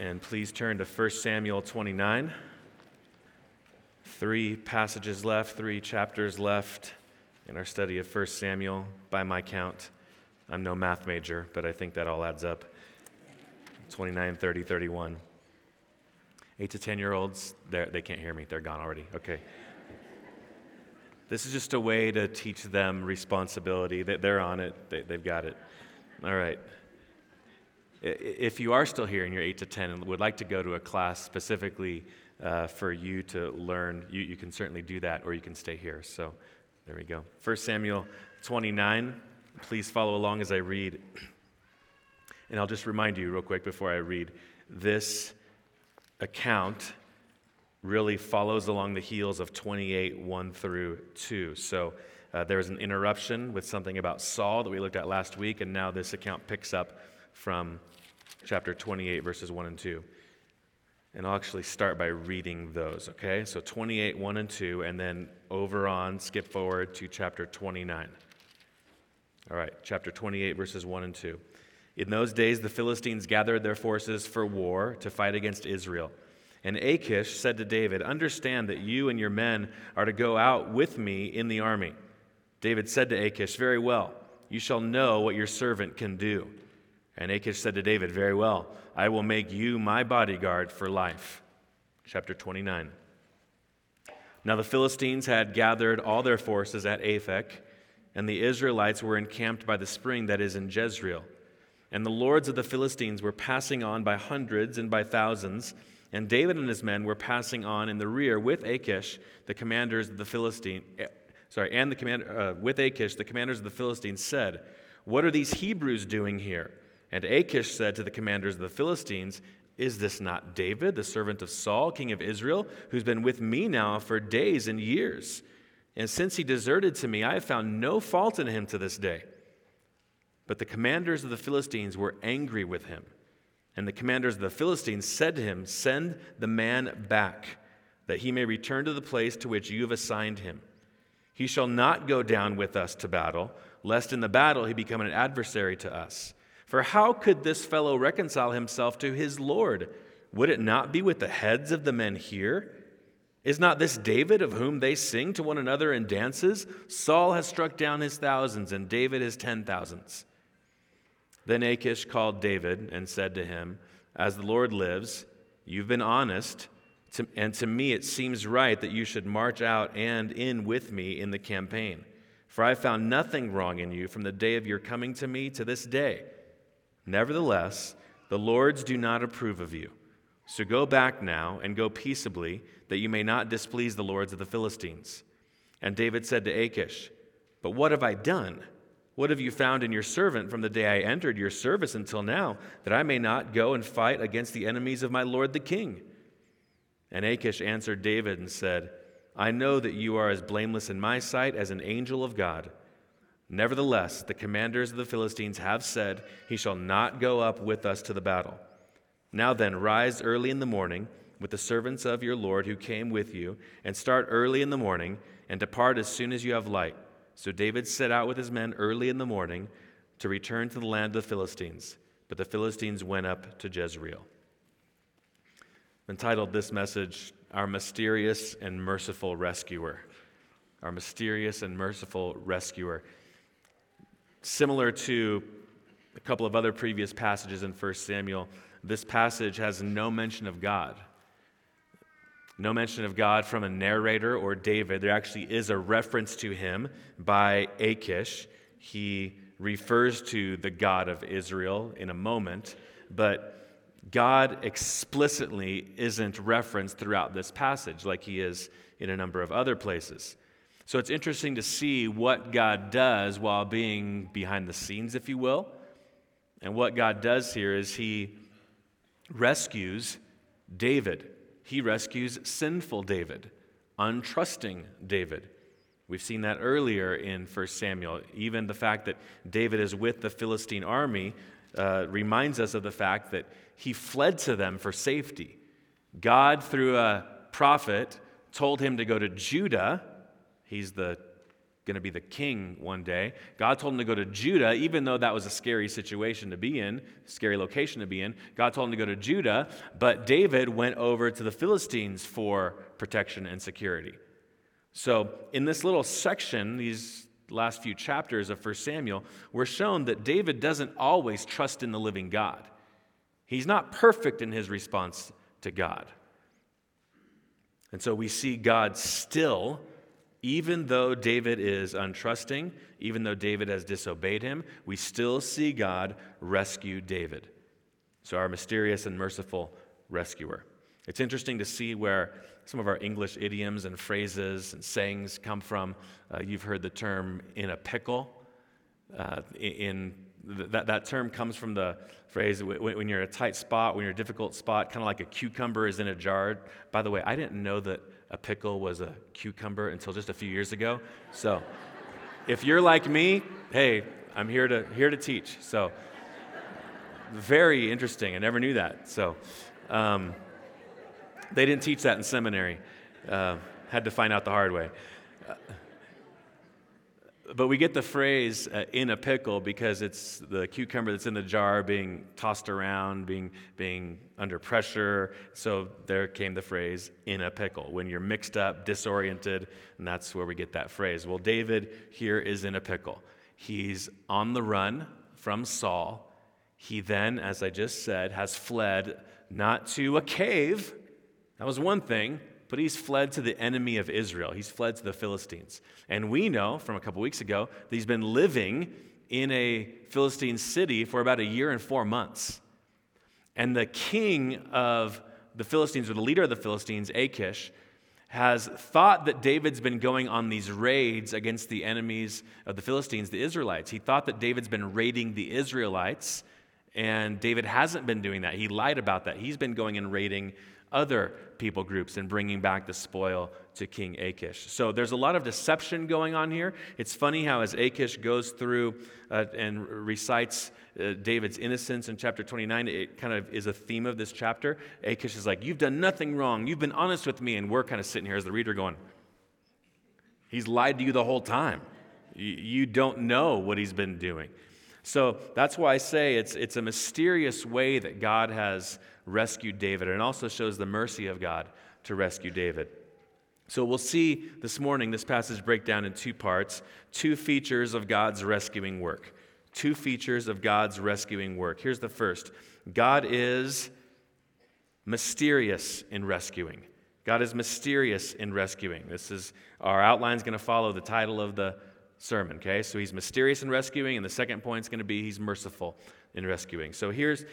And please turn to 1 Samuel 29. Three passages left, three chapters left in our study of 1 Samuel, by my count. I'm no math major, but I think that all adds up 29, 30, 31. Eight to 10 year olds, they can't hear me. They're gone already. Okay. This is just a way to teach them responsibility. They're on it, they've got it. All right. If you are still here and you're 8 to 10 and would like to go to a class specifically uh, for you to learn, you, you can certainly do that or you can stay here. So there we go. 1 Samuel 29. Please follow along as I read. And I'll just remind you, real quick, before I read this account really follows along the heels of 28 1 through 2. So uh, there's an interruption with something about Saul that we looked at last week, and now this account picks up from chapter 28, verses 1 and 2. And I'll actually start by reading those, okay? So 28, 1 and 2, and then over on, skip forward to chapter 29. All right, chapter 28, verses 1 and 2. In those days, the Philistines gathered their forces for war to fight against Israel. And Achish said to David, Understand that you and your men are to go out with me in the army. David said to Achish, Very well, you shall know what your servant can do. And Achish said to David, Very well, I will make you my bodyguard for life. Chapter 29. Now the Philistines had gathered all their forces at Aphek, and the Israelites were encamped by the spring that is in Jezreel. And the lords of the Philistines were passing on by hundreds and by thousands, and David and his men were passing on in the rear with Achish, the commanders of the Philistine. Eh, sorry, and the commander uh, with Achish, the commanders of the Philistines said, "What are these Hebrews doing here?" And Achish said to the commanders of the Philistines, Is this not David, the servant of Saul, king of Israel, who's been with me now for days and years? And since he deserted to me, I have found no fault in him to this day. But the commanders of the Philistines were angry with him. And the commanders of the Philistines said to him, Send the man back, that he may return to the place to which you have assigned him. He shall not go down with us to battle, lest in the battle he become an adversary to us. For how could this fellow reconcile himself to his Lord? Would it not be with the heads of the men here? Is not this David of whom they sing to one another in dances? Saul has struck down his thousands, and David his ten thousands. Then Achish called David and said to him, As the Lord lives, you've been honest, and to me it seems right that you should march out and in with me in the campaign. For I found nothing wrong in you from the day of your coming to me to this day. Nevertheless, the lords do not approve of you. So go back now and go peaceably, that you may not displease the lords of the Philistines. And David said to Achish, But what have I done? What have you found in your servant from the day I entered your service until now, that I may not go and fight against the enemies of my lord the king? And Achish answered David and said, I know that you are as blameless in my sight as an angel of God. Nevertheless, the commanders of the Philistines have said, He shall not go up with us to the battle. Now then, rise early in the morning with the servants of your Lord who came with you, and start early in the morning, and depart as soon as you have light. So David set out with his men early in the morning to return to the land of the Philistines. But the Philistines went up to Jezreel. Entitled this message, Our Mysterious and Merciful Rescuer. Our Mysterious and Merciful Rescuer. Similar to a couple of other previous passages in 1 Samuel, this passage has no mention of God. No mention of God from a narrator or David. There actually is a reference to him by Achish. He refers to the God of Israel in a moment, but God explicitly isn't referenced throughout this passage like he is in a number of other places. So it's interesting to see what God does while being behind the scenes, if you will. And what God does here is He rescues David. He rescues sinful David, untrusting David. We've seen that earlier in 1 Samuel. Even the fact that David is with the Philistine army uh, reminds us of the fact that he fled to them for safety. God, through a prophet, told him to go to Judah He's the going to be the king one day. God told him to go to Judah, even though that was a scary situation to be in, scary location to be in. God told him to go to Judah, but David went over to the Philistines for protection and security. So, in this little section, these last few chapters of 1 Samuel, we're shown that David doesn't always trust in the living God. He's not perfect in his response to God. And so we see God still even though David is untrusting, even though David has disobeyed him, we still see God rescue David. So, our mysterious and merciful rescuer. It's interesting to see where some of our English idioms and phrases and sayings come from. Uh, you've heard the term in a pickle. Uh, in that, that term comes from the phrase when you're in a tight spot, when you're in a difficult spot, kind of like a cucumber is in a jar. By the way, I didn't know that a pickle was a cucumber until just a few years ago. So if you're like me, hey, I'm here to, here to teach. So very interesting. I never knew that. So um, they didn't teach that in seminary. Uh, had to find out the hard way. Uh, but we get the phrase uh, in a pickle because it's the cucumber that's in the jar being tossed around, being, being under pressure. So there came the phrase in a pickle when you're mixed up, disoriented, and that's where we get that phrase. Well, David here is in a pickle. He's on the run from Saul. He then, as I just said, has fled not to a cave, that was one thing, but he's fled to the enemy of Israel. He's fled to the Philistines. And we know from a couple weeks ago that he's been living in a Philistine city for about a year and four months. And the king of the Philistines, or the leader of the Philistines, Achish, has thought that David's been going on these raids against the enemies of the Philistines, the Israelites. He thought that David's been raiding the Israelites, and David hasn't been doing that. He lied about that. He's been going and raiding other people groups and bringing back the spoil to King Achish. So there's a lot of deception going on here. It's funny how, as Achish goes through uh, and recites uh, David's innocence in chapter 29, it kind of is a theme of this chapter. Achish is like, You've done nothing wrong. You've been honest with me. And we're kind of sitting here as the reader going, He's lied to you the whole time. You don't know what he's been doing. So that's why I say it's, it's a mysterious way that God has rescued David. And also shows the mercy of God to rescue David. So we'll see this morning this passage break down in two parts two features of God's rescuing work. Two features of God's rescuing work. Here's the first God is mysterious in rescuing. God is mysterious in rescuing. This is our outline is going to follow the title of the sermon, okay? So he's mysterious in rescuing, and the second point is going to be he's merciful in rescuing. So here's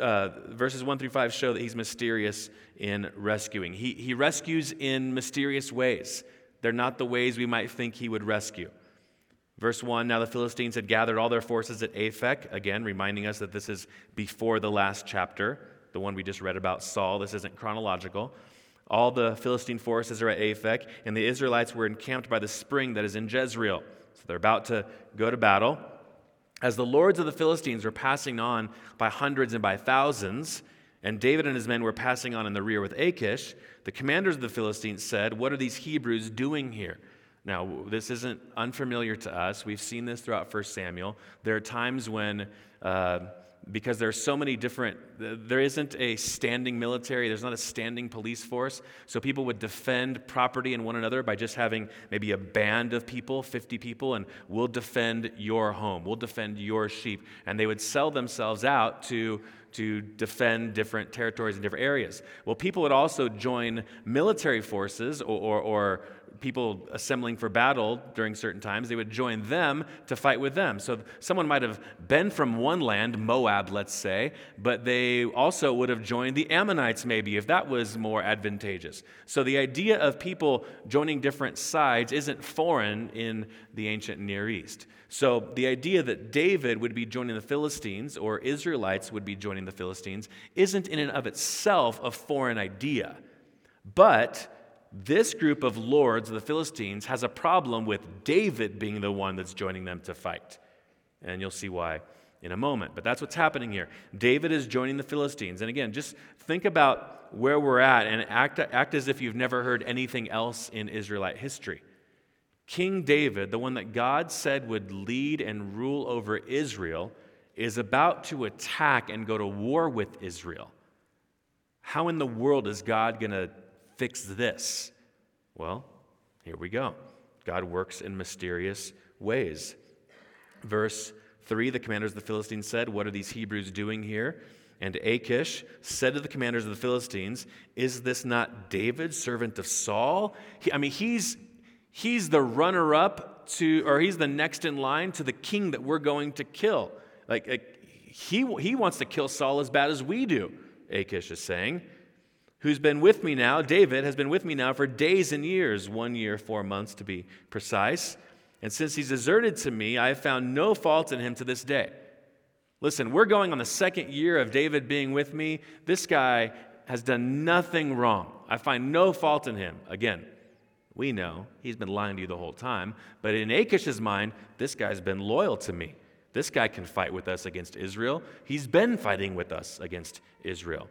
uh, verses 1 through 5 show that he's mysterious in rescuing. He, he rescues in mysterious ways. They're not the ways we might think he would rescue. Verse 1 Now the Philistines had gathered all their forces at Aphek, again, reminding us that this is before the last chapter, the one we just read about Saul. This isn't chronological. All the Philistine forces are at Aphek, and the Israelites were encamped by the spring that is in Jezreel. So they're about to go to battle. As the lords of the Philistines were passing on by hundreds and by thousands, and David and his men were passing on in the rear with Achish, the commanders of the Philistines said, What are these Hebrews doing here? Now, this isn't unfamiliar to us. We've seen this throughout 1 Samuel. There are times when uh, because there are so many different there isn't a standing military there's not a standing police force so people would defend property and one another by just having maybe a band of people 50 people and we'll defend your home we'll defend your sheep and they would sell themselves out to to defend different territories and different areas. Well, people would also join military forces or, or, or people assembling for battle during certain times, they would join them to fight with them. So someone might have been from one land, Moab, let's say, but they also would have joined the Ammonites, maybe, if that was more advantageous. So the idea of people joining different sides isn't foreign in the ancient Near East. So the idea that David would be joining the Philistines or Israelites would be joining the Philistines isn't in and of itself a foreign idea. But this group of lords, of the Philistines, has a problem with David being the one that's joining them to fight. And you'll see why in a moment. But that's what's happening here. David is joining the Philistines. And again, just think about where we're at and act, act as if you've never heard anything else in Israelite history. King David, the one that God said would lead and rule over Israel, is about to attack and go to war with Israel. How in the world is God going to fix this? Well, here we go. God works in mysterious ways. Verse 3 The commanders of the Philistines said, What are these Hebrews doing here? And Achish said to the commanders of the Philistines, Is this not David, servant of Saul? He, I mean, he's, he's the runner up to, or he's the next in line to the king that we're going to kill. Like, like he, he wants to kill Saul as bad as we do, Achish is saying. Who's been with me now, David has been with me now for days and years, one year, four months to be precise. And since he's deserted to me, I have found no fault in him to this day. Listen, we're going on the second year of David being with me. This guy has done nothing wrong. I find no fault in him. Again, we know he's been lying to you the whole time, but in Achish's mind, this guy's been loyal to me. This guy can fight with us against Israel. He's been fighting with us against Israel.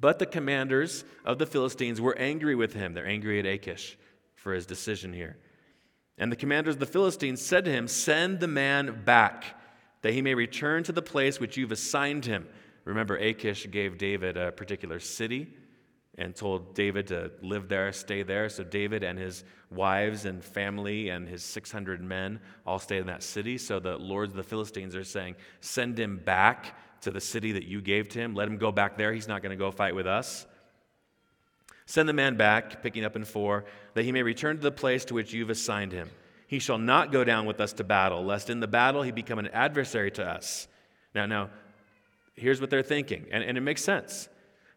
But the commanders of the Philistines were angry with him. They're angry at Achish for his decision here. And the commanders of the Philistines said to him, Send the man back, that he may return to the place which you've assigned him. Remember, Achish gave David a particular city and told David to live there, stay there. So David and his wives and family and his 600 men all stayed in that city. So the lords of the Philistines are saying, Send him back to the city that you gave to him. Let him go back there. He's not going to go fight with us. Send the man back, picking up in four, that he may return to the place to which you've assigned him. He shall not go down with us to battle, lest in the battle he become an adversary to us. Now, now, here's what they're thinking, and, and it makes sense.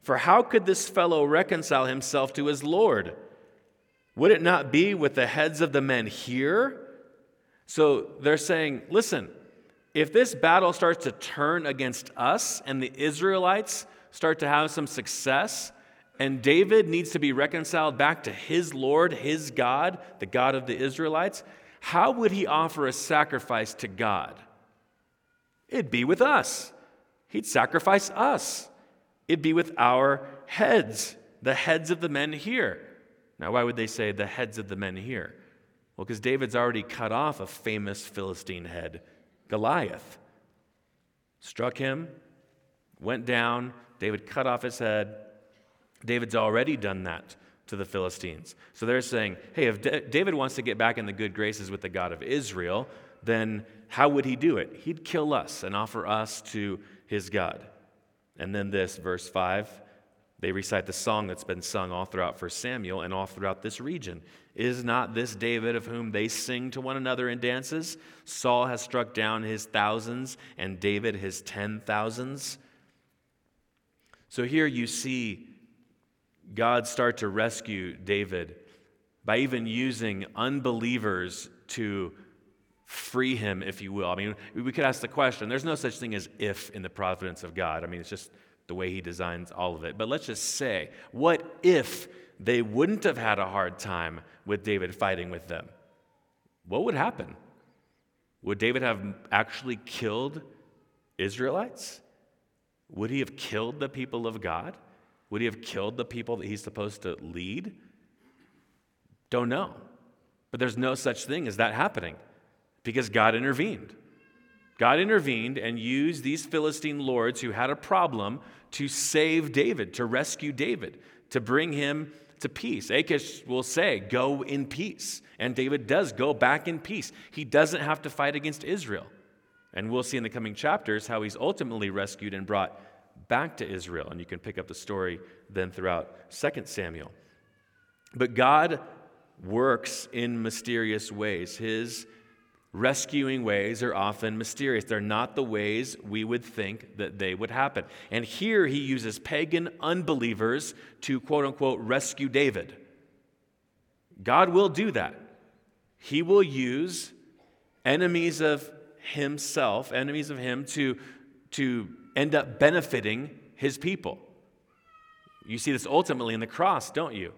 For how could this fellow reconcile himself to his Lord? Would it not be with the heads of the men here? So they're saying, listen, if this battle starts to turn against us and the Israelites start to have some success, and David needs to be reconciled back to his Lord, his God, the God of the Israelites, how would he offer a sacrifice to God? It'd be with us. He'd sacrifice us. It'd be with our heads, the heads of the men here. Now, why would they say the heads of the men here? Well, because David's already cut off a famous Philistine head, Goliath. Struck him, went down, David cut off his head, David's already done that to the Philistines. So they're saying, hey, if D- David wants to get back in the good graces with the God of Israel, then how would he do it? He'd kill us and offer us to his God. And then this, verse 5, they recite the song that's been sung all throughout 1 Samuel and all throughout this region. Is not this David of whom they sing to one another in dances? Saul has struck down his thousands and David his ten thousands. So here you see God start to rescue David by even using unbelievers to free him, if you will. I mean, we could ask the question there's no such thing as if in the providence of God. I mean, it's just the way he designs all of it. But let's just say, what if they wouldn't have had a hard time with David fighting with them? What would happen? Would David have actually killed Israelites? Would he have killed the people of God? Would he have killed the people that he's supposed to lead? Don't know. But there's no such thing as that happening because God intervened. God intervened and used these Philistine lords who had a problem to save David, to rescue David, to bring him to peace. Achish will say, Go in peace. And David does go back in peace. He doesn't have to fight against Israel. And we'll see in the coming chapters how he's ultimately rescued and brought back to Israel. And you can pick up the story then throughout 2 Samuel. But God works in mysterious ways. His rescuing ways are often mysterious. They're not the ways we would think that they would happen. And here he uses pagan unbelievers to quote unquote rescue David. God will do that. He will use enemies of himself, enemies of him, to, to end up benefiting his people. You see this ultimately in the cross, don't you?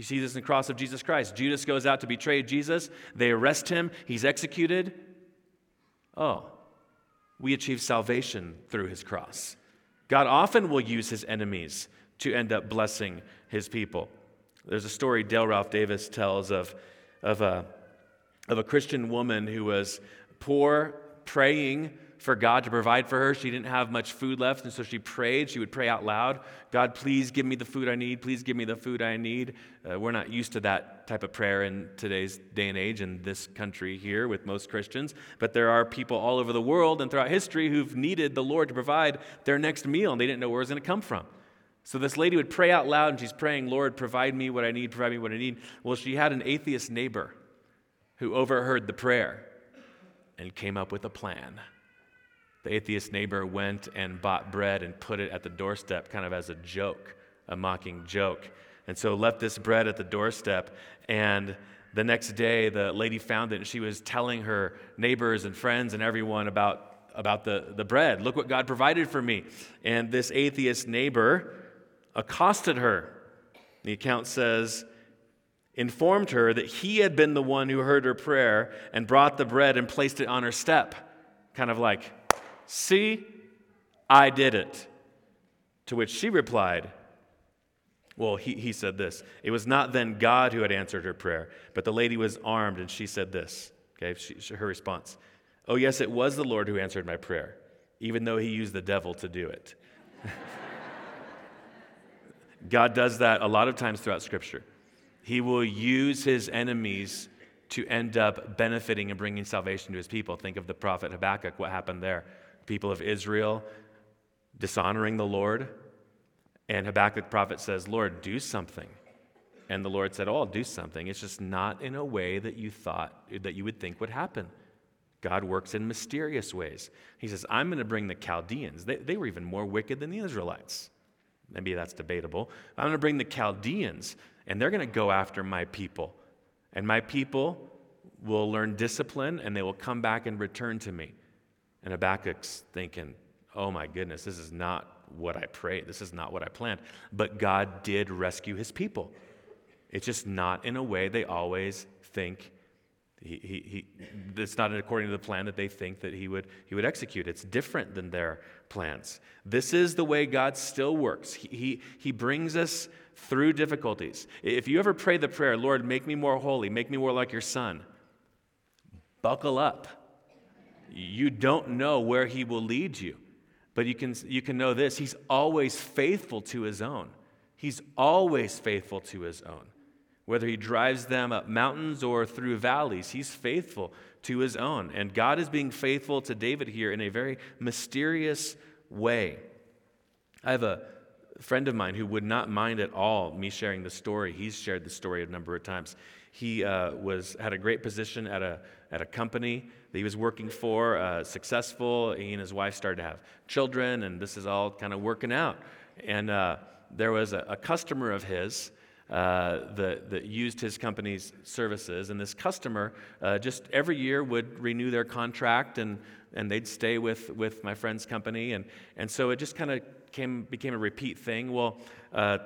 You see this in the cross of Jesus Christ. Judas goes out to betray Jesus. They arrest him. He's executed. Oh, we achieve salvation through his cross. God often will use his enemies to end up blessing his people. There's a story Dale Ralph Davis tells of, of a, of a Christian woman who was poor, praying for God to provide for her. She didn't have much food left, and so she prayed. She would pray out loud God, please give me the food I need. Please give me the food I need. Uh, we're not used to that type of prayer in today's day and age in this country here with most Christians, but there are people all over the world and throughout history who've needed the Lord to provide their next meal, and they didn't know where it was going to come from. So this lady would pray out loud, and she's praying, Lord, provide me what I need, provide me what I need. Well, she had an atheist neighbor who overheard the prayer and came up with a plan. The atheist neighbor went and bought bread and put it at the doorstep, kind of as a joke, a mocking joke. And so left this bread at the doorstep. And the next day, the lady found it and she was telling her neighbors and friends and everyone about, about the, the bread. Look what God provided for me. And this atheist neighbor accosted her. The account says, informed her that he had been the one who heard her prayer and brought the bread and placed it on her step. Kind of like, See, I did it. To which she replied, Well, he, he said this. It was not then God who had answered her prayer, but the lady was armed, and she said this. Okay, she, her response. Oh, yes, it was the Lord who answered my prayer, even though he used the devil to do it. God does that a lot of times throughout Scripture. He will use his enemies to end up benefiting and bringing salvation to his people. Think of the prophet Habakkuk, what happened there people of Israel dishonoring the Lord. And Habakkuk the prophet says, Lord, do something. And the Lord said, Oh, I'll do something. It's just not in a way that you thought, that you would think would happen. God works in mysterious ways. He says, I'm going to bring the Chaldeans. They, they were even more wicked than the Israelites. Maybe that's debatable. I'm going to bring the Chaldeans, and they're going to go after my people. And my people will learn discipline, and they will come back and return to me. And Habakkuk's thinking, oh my goodness, this is not what I prayed. This is not what I planned. But God did rescue his people. It's just not in a way they always think he, he, he, it's not according to the plan that they think that he would, he would execute. It's different than their plans. This is the way God still works. He, he, he brings us through difficulties. If you ever pray the prayer, Lord, make me more holy, make me more like your son, buckle up you don't know where he will lead you. But you can, you can know this He's always faithful to his own. He's always faithful to his own. Whether he drives them up mountains or through valleys, he's faithful to his own. And God is being faithful to David here in a very mysterious way. I have a friend of mine who would not mind at all me sharing the story. He's shared the story a number of times. He uh, was, had a great position at a, at a company that he was working for, uh, successful. He and his wife started to have children, and this is all kind of working out. And uh, there was a, a, customer of his uh, that, that used his company's services, and this customer uh, just every year would renew their contract, and, and they'd stay with, with my friend's company. And, and so it just kind of came, became a repeat thing. Well, uh,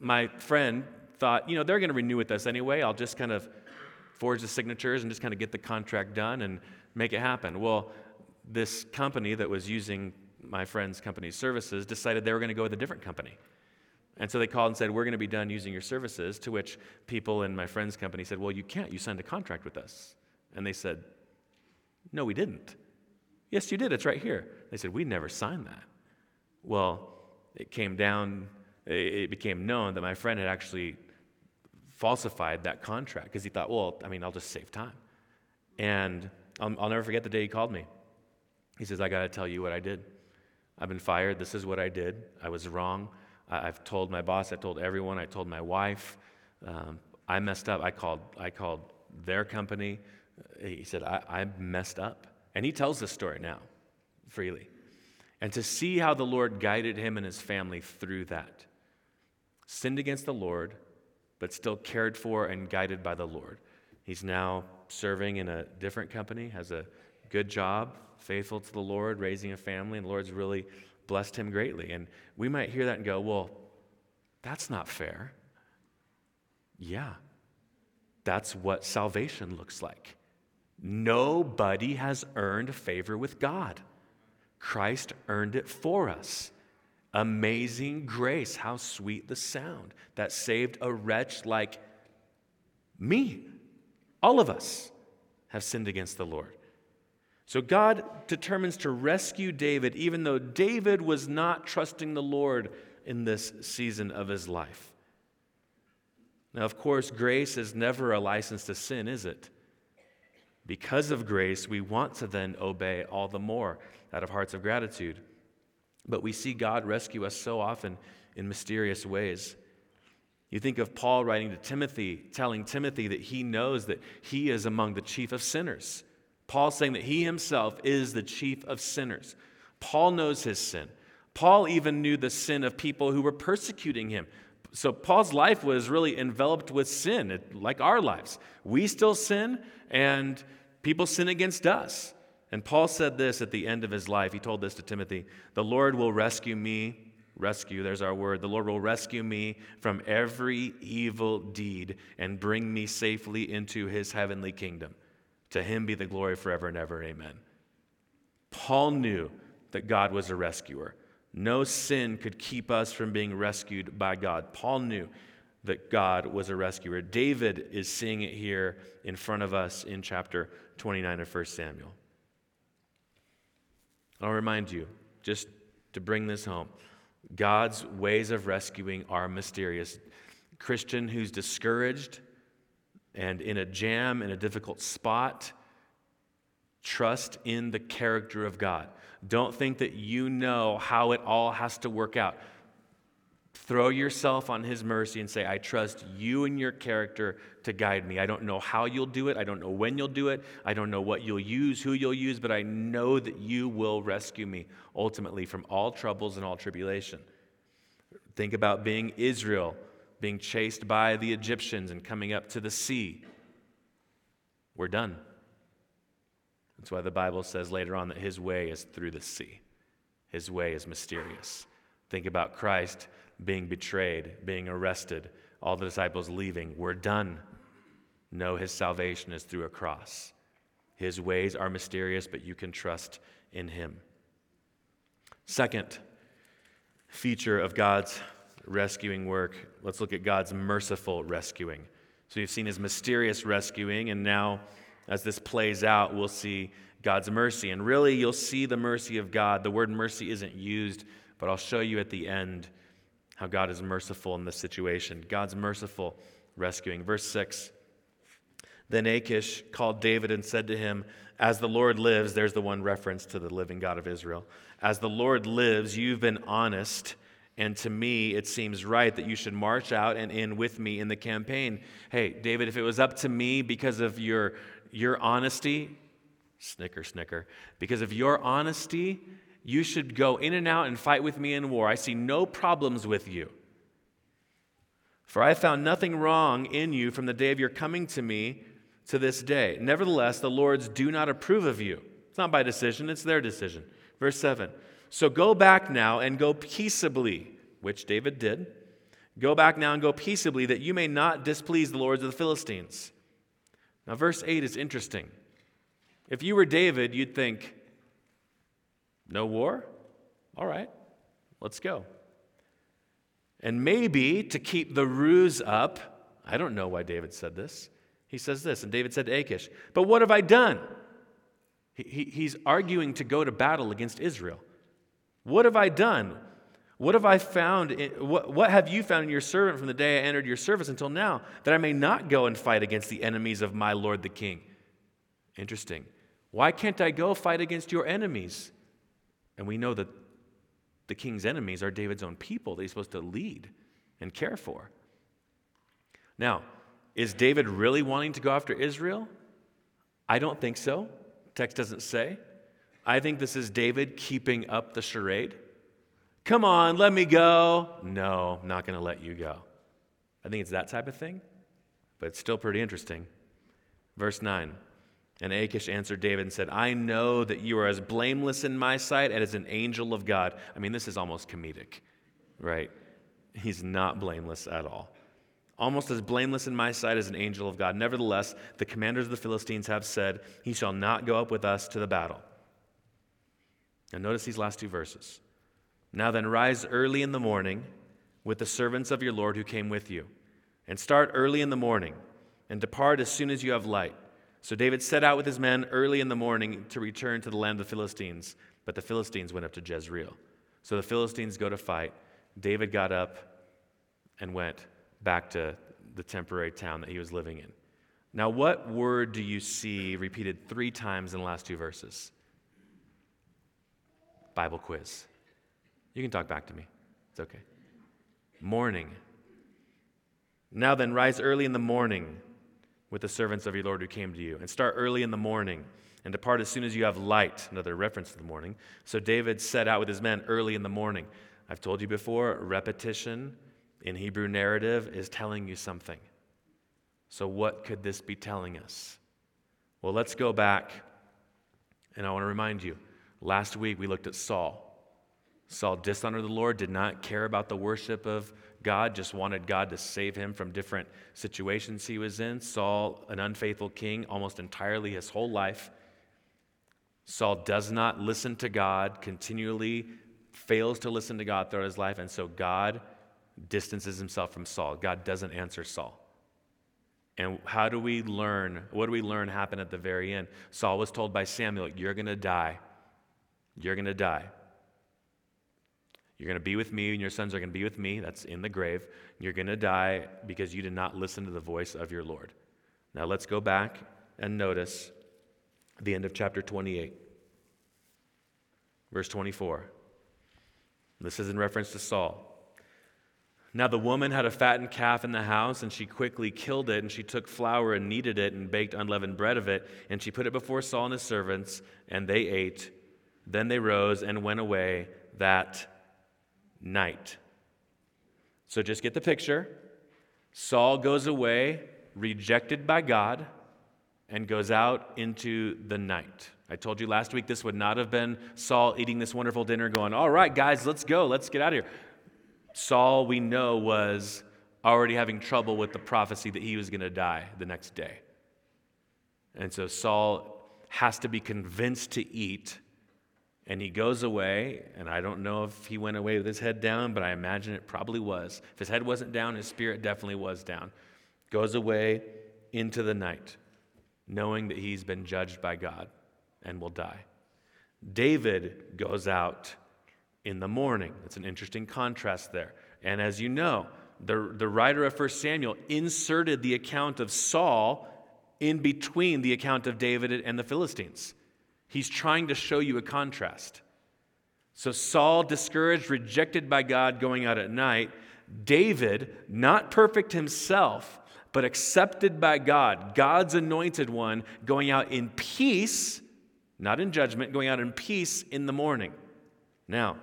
my friend thought, you know, they're going to renew with us anyway. I'll just kind of forge the signatures and just kind of get the contract done and make it happen. Well, this company that was using my friend's company's services decided they were going to go with a different company. And so they called and said, We're going to be done using your services. To which people in my friend's company said, Well, you can't. You signed a contract with us. And they said, No, we didn't. Yes, you did. It's right here. They said, We never signed that. Well, it came down, it became known that my friend had actually falsified that contract because he thought, well, I mean, I'll just save time. And I'll, I'll never forget the day he called me. He says, I got to tell you what I did. I've been fired. This is what I did. I was wrong. I, have told my boss. I told everyone. I told my wife. Um, I messed up. I called, I called their company. He said, I, I messed up. And he tells this story now freely. And to see how the Lord guided him and his family through that. Sinned against the Lord, but still cared for and guided by the Lord. He's now serving in a different company, has a good job, faithful to the Lord, raising a family, and the Lord's really blessed him greatly. And we might hear that and go, well, that's not fair. Yeah, that's what salvation looks like. Nobody has earned favor with God. Christ earned it for us. Amazing grace, how sweet the sound that saved a wretch like me, all of us. have sinned against the Lord. So God determines to rescue David, even though David was not trusting the Lord in this season of his life. Now, of course, grace is never a license to sin, is it? Because of grace, we want to then obey all the more out of hearts of gratitude. But we see God rescue us so often in mysterious ways. You think of Paul writing to Timothy, telling Timothy that he knows that he is among the chief of sinners. Paul saying that he himself is the chief of sinners. Paul knows his sin. Paul even knew the sin of people who were persecuting him. So Paul's life was really enveloped with sin, like our lives. We still sin, and people sin against us. And Paul said this at the end of his life. He told this to Timothy The Lord will rescue me rescue, there's our word. The Lord will rescue me from every evil deed and bring me safely into his heavenly kingdom. To him be the glory forever and ever. Amen. Paul knew that God was a rescuer. No sin could keep us from being rescued by God. Paul knew that God was a rescuer. David is seeing it here in front of us in chapter 29 of 1 Samuel. I'll remind you, just to bring this home, God's ways of rescuing are mysterious. Christian who's discouraged and in a jam, in a difficult spot, trust in the character of God. Don't think that you know how it all has to work out. Throw yourself on His mercy and say, I trust you and your character to guide me. I don't know how you'll do it. I don't know when you'll do it. I don't know what you'll use, who you'll use, but I know that you will rescue me ultimately from all troubles and all tribulation. Think about being Israel, being chased by the Egyptians and coming up to the sea. We're done. That's why the Bible says later on that his way is through the sea. His way is mysterious. Think about Christ being betrayed, being arrested, all the disciples leaving. We're done. No, his salvation is through a cross. His ways are mysterious, but you can trust in him. Second feature of God's rescuing work, let's look at God's merciful rescuing. So you've seen his mysterious rescuing, and now as this plays out, we'll see God's mercy. And really, you'll see the mercy of God. The word mercy isn't used, but I'll show you at the end how God is merciful in this situation. God's merciful rescuing. Verse 6 Then Achish called David and said to him, As the Lord lives, there's the one reference to the living God of Israel. As the Lord lives, you've been honest. And to me, it seems right that you should march out and in with me in the campaign. Hey, David, if it was up to me because of your, your honesty, snicker, snicker, because of your honesty, you should go in and out and fight with me in war. I see no problems with you. For I found nothing wrong in you from the day of your coming to me to this day. Nevertheless, the Lords do not approve of you. It's not by decision, it's their decision. Verse 7 So go back now and go peaceably, which David did. Go back now and go peaceably, that you may not displease the lords of the Philistines. Now, verse 8 is interesting. If you were David, you'd think, no war? All right, let's go. And maybe to keep the ruse up, I don't know why David said this. He says this, and David said to Achish, But what have I done? He, he, he's arguing to go to battle against Israel. What have I done? What have I found? In, what, what have you found in your servant from the day I entered your service until now, that I may not go and fight against the enemies of my Lord the king? Interesting. Why can't I go fight against your enemies? And we know that the king's enemies are David's own people that he's supposed to lead and care for. Now, is David really wanting to go after Israel? I don't think so. Text doesn't say. I think this is David keeping up the charade. Come on, let me go. No, I'm not going to let you go. I think it's that type of thing, but it's still pretty interesting. Verse 9 and Achish answered David and said, I know that you are as blameless in my sight as an angel of God. I mean, this is almost comedic, right? He's not blameless at all. Almost as blameless in my sight as an angel of God. Nevertheless, the commanders of the Philistines have said, He shall not go up with us to the battle. Now, notice these last two verses. Now then, rise early in the morning with the servants of your Lord who came with you, and start early in the morning, and depart as soon as you have light So David set out with his men early in the morning to return to the land of the Philistines, but the Philistines went up to Jezreel. So the Philistines go to fight. David got up and went back to the temporary town that he was living in. Now, what word do you see repeated three times in the last two verses? Bible quiz. You can talk back to me. It's okay. Morning. Now then, rise early in the morning with the servants of your Lord who came to you, and start early in the morning, and depart as soon as you have light. Another reference to the morning. So David set out with his men early in the morning. I've told you before, repetition in Hebrew narrative is telling you something. So, what could this be telling us? Well, let's go back, and I want to remind you last week we looked at Saul. Saul dishonored the Lord, did not care about the worship of God, just wanted God to save him from different situations he was in. Saul, an unfaithful king almost entirely his whole life. Saul does not listen to God, continually fails to listen to God throughout his life, and so God distances himself from Saul. God doesn't answer Saul. And how do we learn? What do we learn happened at the very end? Saul was told by Samuel, You're going to die. You're going to die. You're going to be with me, and your sons are going to be with me. That's in the grave. You're going to die because you did not listen to the voice of your Lord. Now let's go back and notice the end of chapter 28, verse 24. This is in reference to Saul. Now the woman had a fattened calf in the house, and she quickly killed it, and she took flour and kneaded it, and baked unleavened bread of it, and she put it before Saul and his servants, and they ate. Then they rose and went away that night. So just get the picture. Saul goes away, rejected by God, and goes out into the night. I told you last week this would not have been Saul eating this wonderful dinner, going, All right, guys, let's go, let's get out of here. Saul, we know, was already having trouble with the prophecy that he was going to die the next day. And so Saul has to be convinced to eat and he goes away, and I don't know if he went away with his head down, but I imagine it probably was. If his head wasn't down, his spirit definitely was down. Goes away into the night, knowing that he's been judged by God and will die. David goes out in the morning. That's an interesting contrast there. And as you know, the, the writer of 1 Samuel inserted the account of Saul in between the account of David and the Philistines. He's trying to show you a contrast. So Saul, discouraged, rejected by God, going out at night. David, not perfect himself, but accepted by God, God's anointed one, going out in peace, not in judgment, going out in peace in the morning. Now,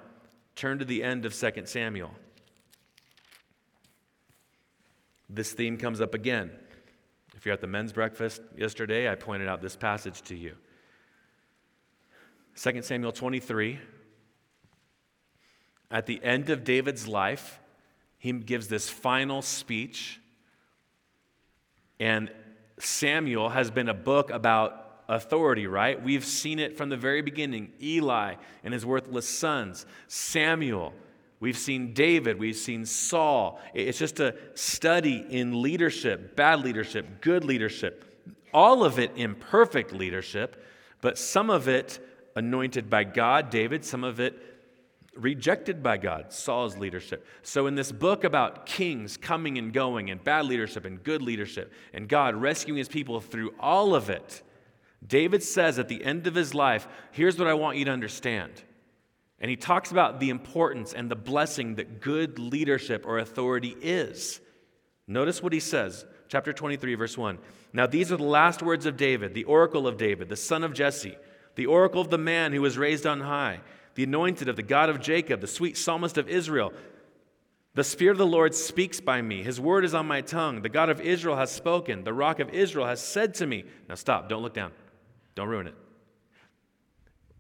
turn to the end of 2 Samuel. This theme comes up again. If you're at the men's breakfast yesterday, I pointed out this passage to you. 2 Samuel 23. At the end of David's life, he gives this final speech. And Samuel has been a book about authority, right? We've seen it from the very beginning Eli and his worthless sons, Samuel. We've seen David, we've seen Saul. It's just a study in leadership, bad leadership, good leadership, all of it imperfect leadership, but some of it anointed by God, David, some of it rejected by God, Saul's leadership. So, in this book about kings coming and going, and bad leadership and good leadership, and God rescuing his people through all of it, David says at the end of his life, Here's what I want you to understand. And he talks about the importance and the blessing that good leadership or authority is. Notice what he says, chapter 23, verse 1. Now, these are the last words of David, the oracle of David, the son of Jesse the oracle of the man who was raised on high, the anointed of the God of Jacob, the sweet psalmist of Israel. The Spirit of the Lord speaks by me. His word is on my tongue. The God of Israel has spoken. The rock of Israel has said to me. Now stop. Don't look down. Don't ruin it.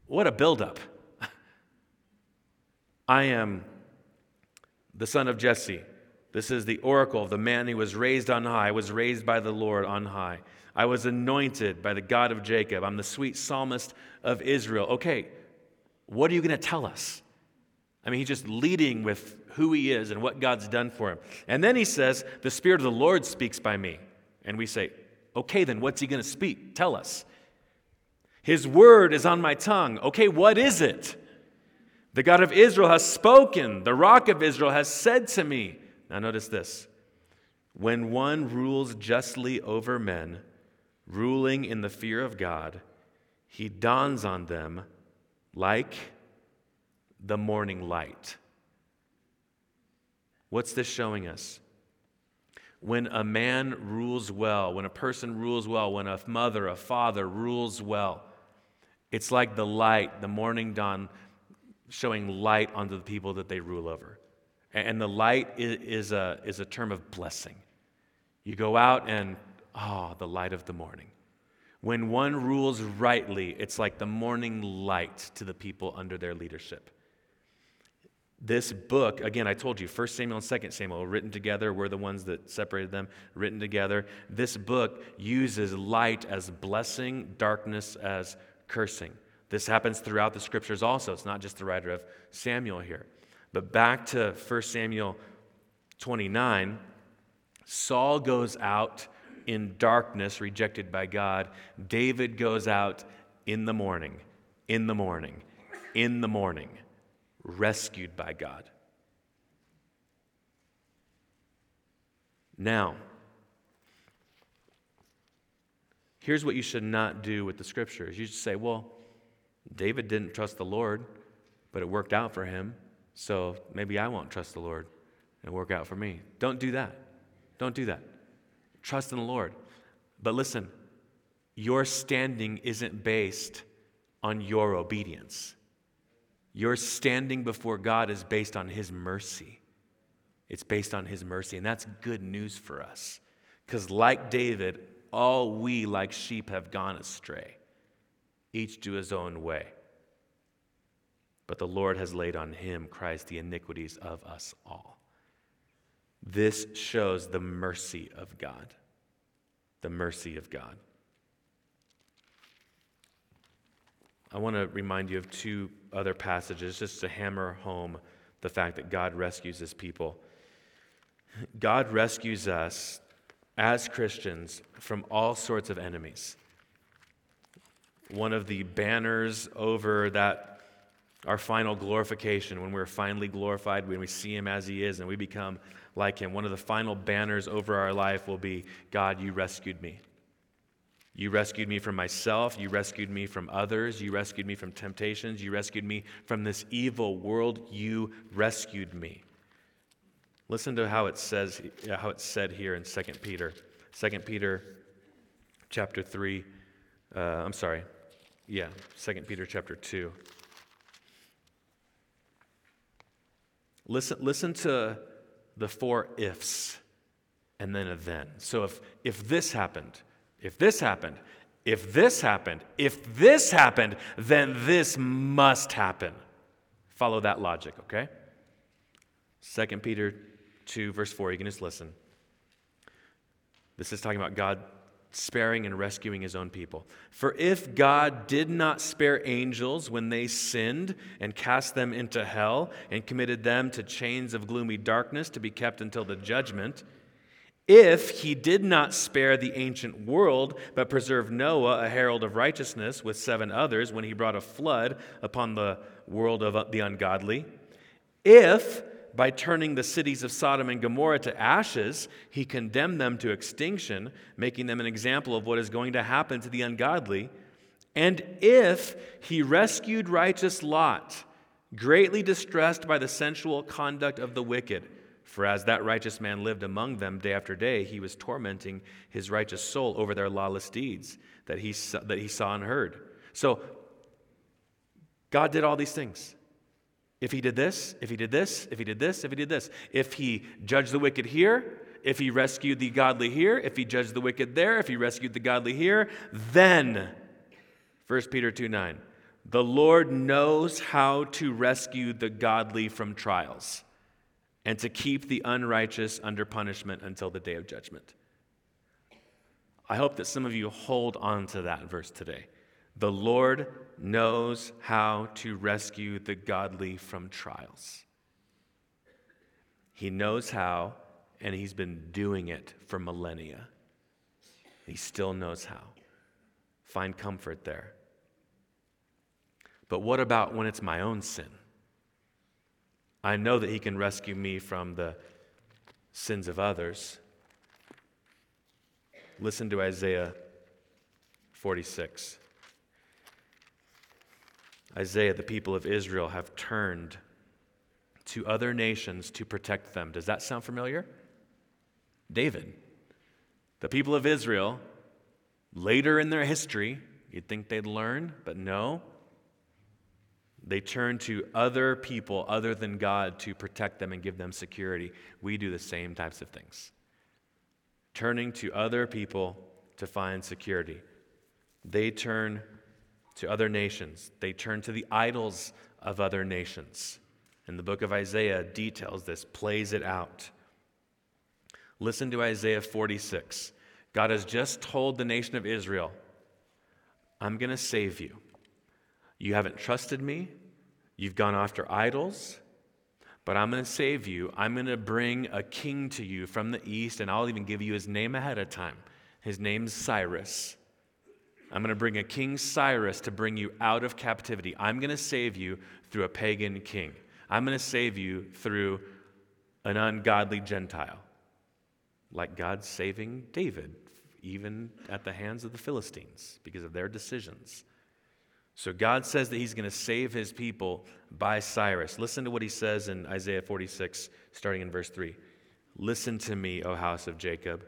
What a buildup. I am the son of Jesse. This is the oracle of the man who was raised on high, was raised by the Lord on high. I was anointed by the God of Jacob. I'm the sweet psalmist of Israel. Okay, what are you going to tell us? I mean, he's just leading with who he is and what God's done for him. And then he says, The Spirit of the Lord speaks by me. And we say, Okay, then what's he going to speak? Tell us. His word is on my tongue. Okay, what is it? The God of Israel has spoken. The rock of Israel has said to me. Now, notice this. When one rules justly over men, ruling in the fear of God, he dawns on them like the morning light. What's this showing us? When a man rules well, when a person rules well, when a mother, a father rules well, it's like the light, the morning dawn, showing light onto the people that they rule over. And the light is a, is a term of blessing. You go out and, oh, the light of the morning. When one rules rightly, it's like the morning light to the people under their leadership. This book, again, I told you, 1 Samuel and 2 Samuel, written together, we're the ones that separated them, written together. This book uses light as blessing, darkness as cursing. This happens throughout the scriptures also. It's not just the writer of Samuel here. But back to 1 Samuel 29, Saul goes out in darkness, rejected by God. David goes out in the morning, in the morning, in the morning, rescued by God. Now, here's what you should not do with the scriptures. You should say, well, David didn't trust the Lord, but it worked out for him, so maybe I won't trust the Lord and work out for me. Don't do that. Don't do that. Trust in the Lord. But listen, your standing isn't based on your obedience. Your standing before God is based on His mercy. It's based on His mercy, and that's good news for us. Because, like David, all we, like sheep, have gone astray, each to his own way. But the Lord has laid on him, Christ, the iniquities of us all. This shows the mercy of God. The mercy of God. I want to remind you of two other passages just to hammer home the fact that God rescues his people. God rescues us as Christians from all sorts of enemies. One of the banners over that our final glorification, when we're finally glorified, when we see him as he is and we become like him. One of the final banners over our life will be God, you rescued me. You rescued me from myself. You rescued me from others. You rescued me from temptations. You rescued me from this evil world. You rescued me. Listen to how it says how it's said here in 2 Peter. 2 Peter chapter 3. Uh, I'm sorry. Yeah, 2 Peter chapter 2. Listen, listen to the four ifs and then a then. So if, if this happened, if this happened, if this happened, if this happened, then this must happen. Follow that logic, okay? 2 Peter 2, verse 4, you can just listen. This is talking about God sparing and rescuing his own people. For if God did not spare angels when they sinned and cast them into hell and committed them to chains of gloomy darkness to be kept until the judgment, if he did not spare the ancient world, but preserved Noah, a herald of righteousness, with seven others, when he brought a flood upon the world of uh, the ungodly, if by turning the cities of Sodom and Gomorrah to ashes, he condemned them to extinction, making them an example of what is going to happen to the ungodly. And if he rescued righteous Lot, greatly distressed by the sensual conduct of the wicked, for as that righteous man lived among them day after day, he was tormenting his righteous soul over their lawless deeds that he, that he saw and heard. So, God did all these things. If he did this, if he did this, if he did this, if he did this, if he judged the wicked here, if he rescued the godly here, if he judged the wicked there, if he rescued the godly here, then 1 Peter 2 9. The Lord knows how to rescue the godly from trials and to keep the unrighteous under punishment until the day of judgment. I hope that some of you hold on to that verse today. The Lord knows how to rescue the godly from trials. He knows how, and He's been doing it for millennia. He still knows how. Find comfort there. But what about when it's my own sin? I know that He can rescue me from the sins of others. Listen to Isaiah 46. Isaiah, the people of Israel have turned to other nations to protect them. Does that sound familiar? David. The people of Israel, later in their history, you'd think they'd learn, but no. They turn to other people other than God to protect them and give them security. We do the same types of things. Turning to other people to find security. They turn to other nations, they turn to the idols of other nations. And the book of Isaiah details this, plays it out. Listen to Isaiah 46. God has just told the nation of Israel, I'm going to save you. You haven't trusted me, you've gone after idols, but I'm going to save you. I'm going to bring a king to you from the east, and I'll even give you his name ahead of time. His name's Cyrus. I'm going to bring a king Cyrus to bring you out of captivity. I'm going to save you through a pagan king. I'm going to save you through an ungodly Gentile, like God saving David, even at the hands of the Philistines because of their decisions. So God says that He's going to save His people by Cyrus. Listen to what He says in Isaiah 46, starting in verse 3. Listen to me, O house of Jacob,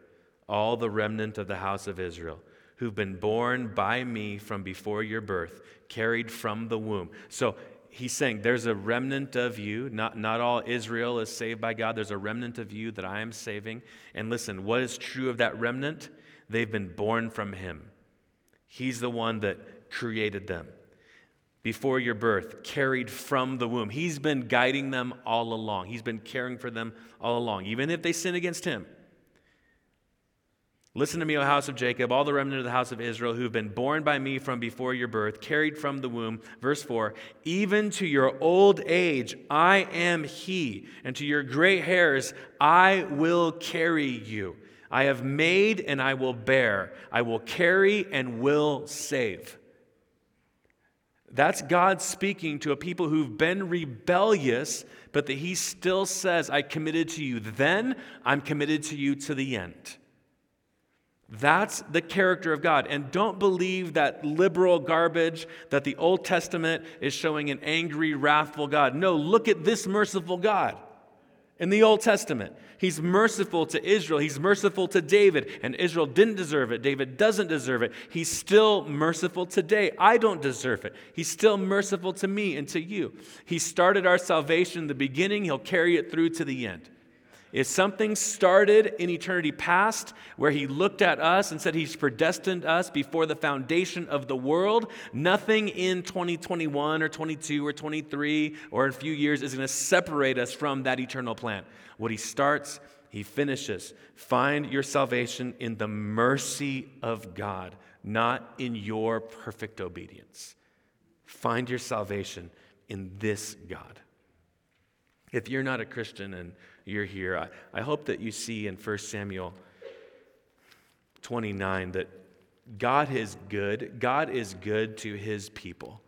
all the remnant of the house of Israel who've been born by me from before your birth, carried from the womb. So he's saying there's a remnant of you. Not, not all Israel is saved by God. There's a remnant of you that I am saving. And listen, what is true of that remnant? They've been born from him. He's the one that created them before your birth, carried from the womb. He's been guiding them all along. He's been caring for them all along, even if they sin against him. Listen to me, O house of Jacob, all the remnant of the house of Israel who have been born by me from before your birth, carried from the womb. Verse 4 Even to your old age, I am he, and to your gray hairs, I will carry you. I have made and I will bear. I will carry and will save. That's God speaking to a people who've been rebellious, but that He still says, I committed to you then, I'm committed to you to the end. That's the character of God. And don't believe that liberal garbage that the Old Testament is showing an angry, wrathful God. No, look at this merciful God in the Old Testament. He's merciful to Israel. He's merciful to David. And Israel didn't deserve it. David doesn't deserve it. He's still merciful today. I don't deserve it. He's still merciful to me and to you. He started our salvation in the beginning, He'll carry it through to the end. If something started in eternity past, where he looked at us and said he's predestined us before the foundation of the world, nothing in 2021 or 22 or 23 or in a few years is going to separate us from that eternal plan. What he starts, he finishes. Find your salvation in the mercy of God, not in your perfect obedience. Find your salvation in this God. If you're not a Christian and you're here, I, I hope that you see in 1 Samuel 29 that God is good. God is good to his people,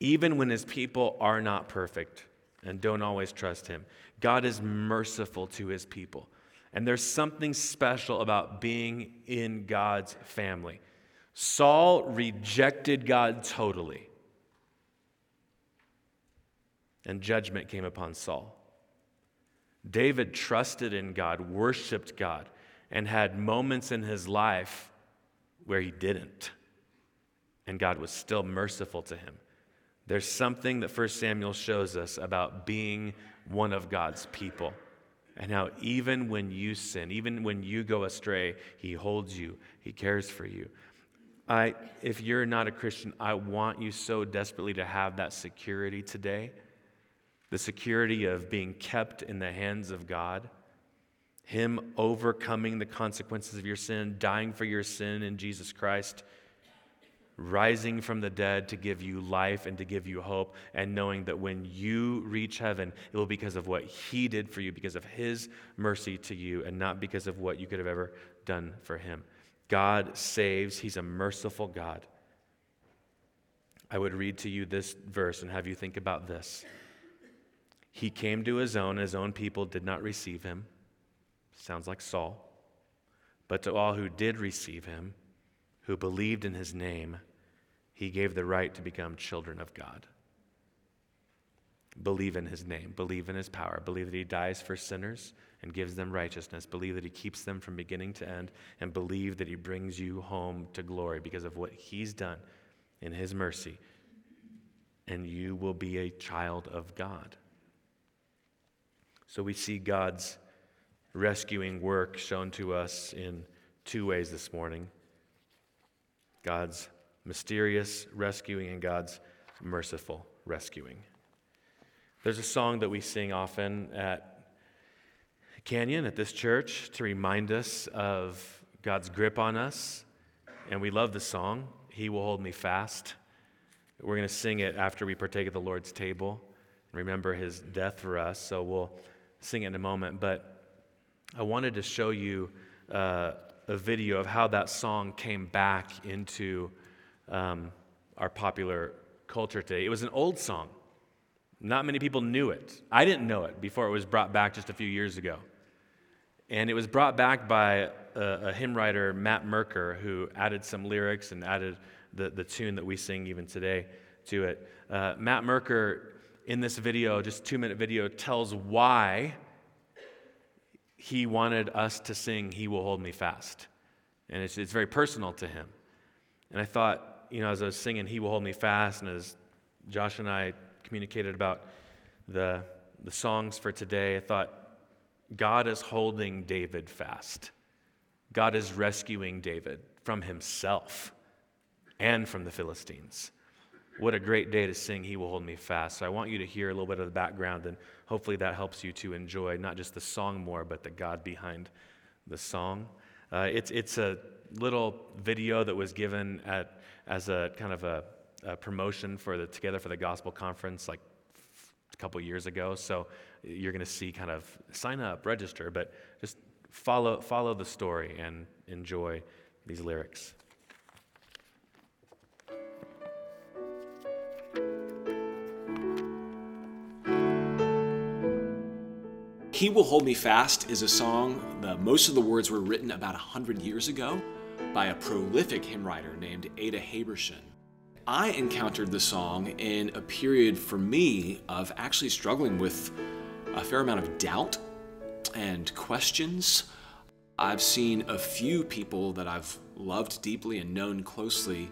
even when his people are not perfect and don't always trust him. God is merciful to his people. And there's something special about being in God's family. Saul rejected God totally, and judgment came upon Saul. David trusted in God, worshiped God, and had moments in his life where he didn't. And God was still merciful to him. There's something that 1 Samuel shows us about being one of God's people. And how even when you sin, even when you go astray, he holds you, he cares for you. I, if you're not a Christian, I want you so desperately to have that security today the security of being kept in the hands of God, Him overcoming the consequences of your sin, dying for your sin in Jesus Christ, rising from the dead to give you life and to give you hope, and knowing that when you reach heaven, it will be because of what He did for you, because of His mercy to you, and not because of what you could have ever done for Him. God saves, He's a merciful God. I would read to you this verse and have you think about this. He came to his own, and his own people did not receive him. Sounds like Saul. But to all who did receive him, who believed in his name, he gave the right to become children of God. Believe in his name, believe in his power, believe that he dies for sinners and gives them righteousness, believe that he keeps them from beginning to end, and believe that he brings you home to glory because of what he's done in his mercy. And you will be a child of God. So we see God's rescuing work shown to us in two ways this morning God's mysterious rescuing and God's merciful rescuing. There's a song that we sing often at Canyon, at this church, to remind us of God's grip on us. And we love the song, He Will Hold Me Fast. We're going to sing it after we partake of the Lord's table and remember His death for us. So we'll sing it in a moment. But I wanted to show you uh, a video of how that song came back into um, our popular culture today. It was an old song. Not many people knew it. I didn't know it before it was brought back just a few years ago. And it was brought back by a, a hymn writer, Matt Merker, who added some lyrics and added the, the tune that we sing even today to it. Uh, Matt Merker, in this video, just two minute video, tells why he wanted us to sing He Will Hold Me Fast. And it's, it's very personal to him. And I thought, you know, as I was singing He Will Hold Me Fast, and as Josh and I communicated about the, the songs for today, I thought, God is holding David fast. God is rescuing David from himself and from the Philistines. What a great day to sing, He Will Hold Me Fast. So I want you to hear a little bit of the background, and hopefully that helps you to enjoy not just the song more, but the God behind the song. Uh, it's, it's a little video that was given at, as a kind of a, a promotion for the Together for the Gospel conference like a couple years ago. So you're going to see kind of sign up, register, but just follow, follow the story and enjoy these lyrics. He Will Hold Me Fast is a song, the, most of the words were written about 100 years ago by a prolific hymn writer named Ada Habershon. I encountered the song in a period for me of actually struggling with a fair amount of doubt and questions. I've seen a few people that I've loved deeply and known closely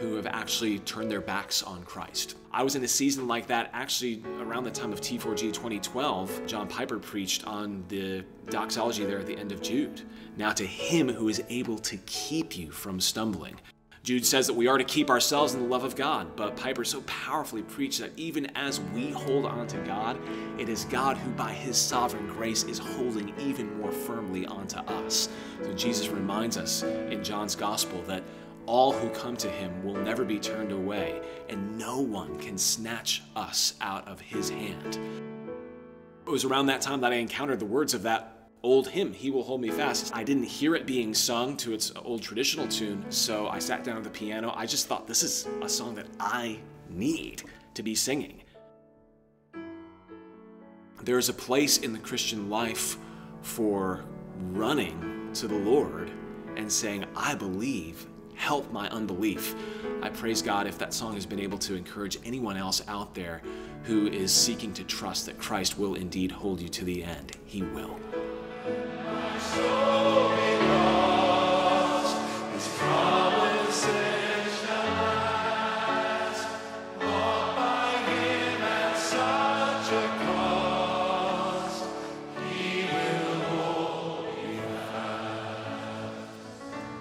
who have actually turned their backs on Christ. I was in a season like that actually around the time of T4G 2012. John Piper preached on the doxology there at the end of Jude. Now to him who is able to keep you from stumbling. Jude says that we are to keep ourselves in the love of God, but Piper so powerfully preached that even as we hold on to God, it is God who, by his sovereign grace, is holding even more firmly onto us. So Jesus reminds us in John's gospel that all who come to him will never be turned away, and no one can snatch us out of his hand. It was around that time that I encountered the words of that old hymn, He Will Hold Me Fast. I didn't hear it being sung to its old traditional tune, so I sat down at the piano. I just thought, this is a song that I need to be singing. There is a place in the Christian life for running to the Lord and saying, I believe help my unbelief. I praise God if that song has been able to encourage anyone else out there who is seeking to trust that Christ will indeed hold you to the end. He will.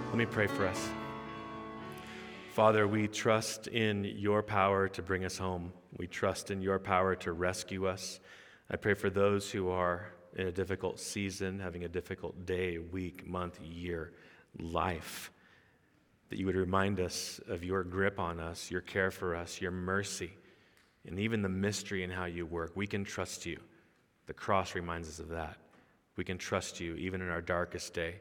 Let me pray for us. Father, we trust in your power to bring us home. We trust in your power to rescue us. I pray for those who are in a difficult season, having a difficult day, week, month, year, life, that you would remind us of your grip on us, your care for us, your mercy, and even the mystery in how you work. We can trust you. The cross reminds us of that. We can trust you even in our darkest day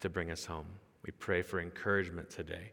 to bring us home. We pray for encouragement today.